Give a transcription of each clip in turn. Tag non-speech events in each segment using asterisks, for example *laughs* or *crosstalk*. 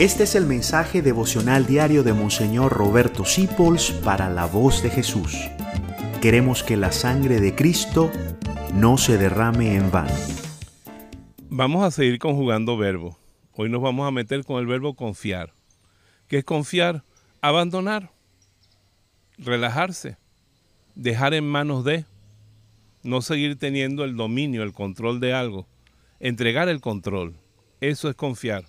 Este es el mensaje devocional diario de Monseñor Roberto Sipols para la voz de Jesús. Queremos que la sangre de Cristo no se derrame en vano. Vamos a seguir conjugando verbos. Hoy nos vamos a meter con el verbo confiar. ¿Qué es confiar? Abandonar, relajarse, dejar en manos de, no seguir teniendo el dominio, el control de algo, entregar el control. Eso es confiar.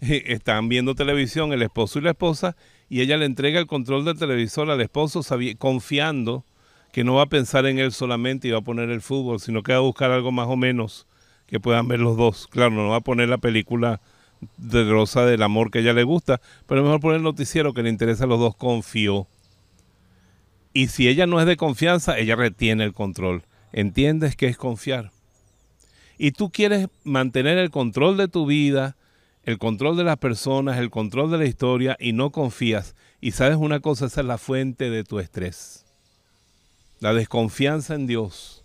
*laughs* están viendo televisión el esposo y la esposa y ella le entrega el control del televisor al esposo confiando que no va a pensar en él solamente y va a poner el fútbol, sino que va a buscar algo más o menos que puedan ver los dos. Claro, no va a poner la película de Rosa del amor que ella le gusta, pero mejor poner el noticiero que le interesa a los dos, confió. Y si ella no es de confianza, ella retiene el control. ¿Entiendes qué es confiar? Y tú quieres mantener el control de tu vida, el control de las personas, el control de la historia y no confías. Y sabes una cosa, esa es la fuente de tu estrés. La desconfianza en Dios.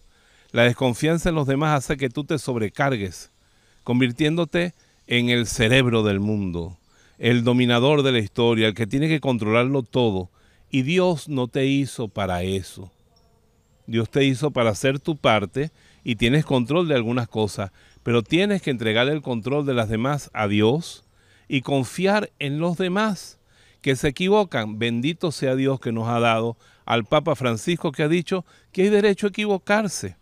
La desconfianza en los demás hace que tú te sobrecargues, convirtiéndote en el cerebro del mundo, el dominador de la historia, el que tiene que controlarlo todo. Y Dios no te hizo para eso. Dios te hizo para hacer tu parte y tienes control de algunas cosas, pero tienes que entregar el control de las demás a Dios y confiar en los demás que se equivocan. Bendito sea Dios que nos ha dado al Papa Francisco que ha dicho que hay derecho a equivocarse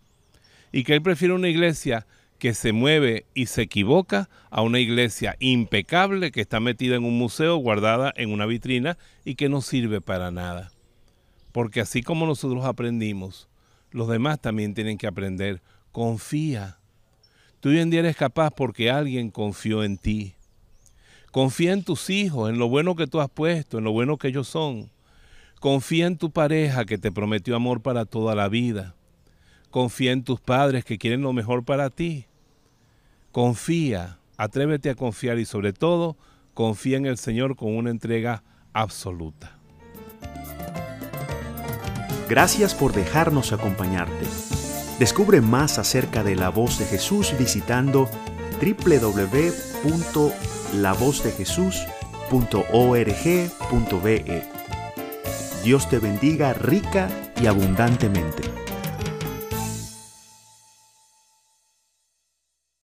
y que él prefiere una iglesia que se mueve y se equivoca a una iglesia impecable que está metida en un museo, guardada en una vitrina y que no sirve para nada. Porque así como nosotros aprendimos, los demás también tienen que aprender. Confía, Tú hoy en día eres capaz porque alguien confió en ti. Confía en tus hijos, en lo bueno que tú has puesto, en lo bueno que ellos son. Confía en tu pareja que te prometió amor para toda la vida. Confía en tus padres que quieren lo mejor para ti. Confía, atrévete a confiar y sobre todo, confía en el Señor con una entrega absoluta. Gracias por dejarnos acompañarte. Descubre más acerca de la voz de Jesús visitando www.lavozdejesús.org.be. Dios te bendiga rica y abundantemente.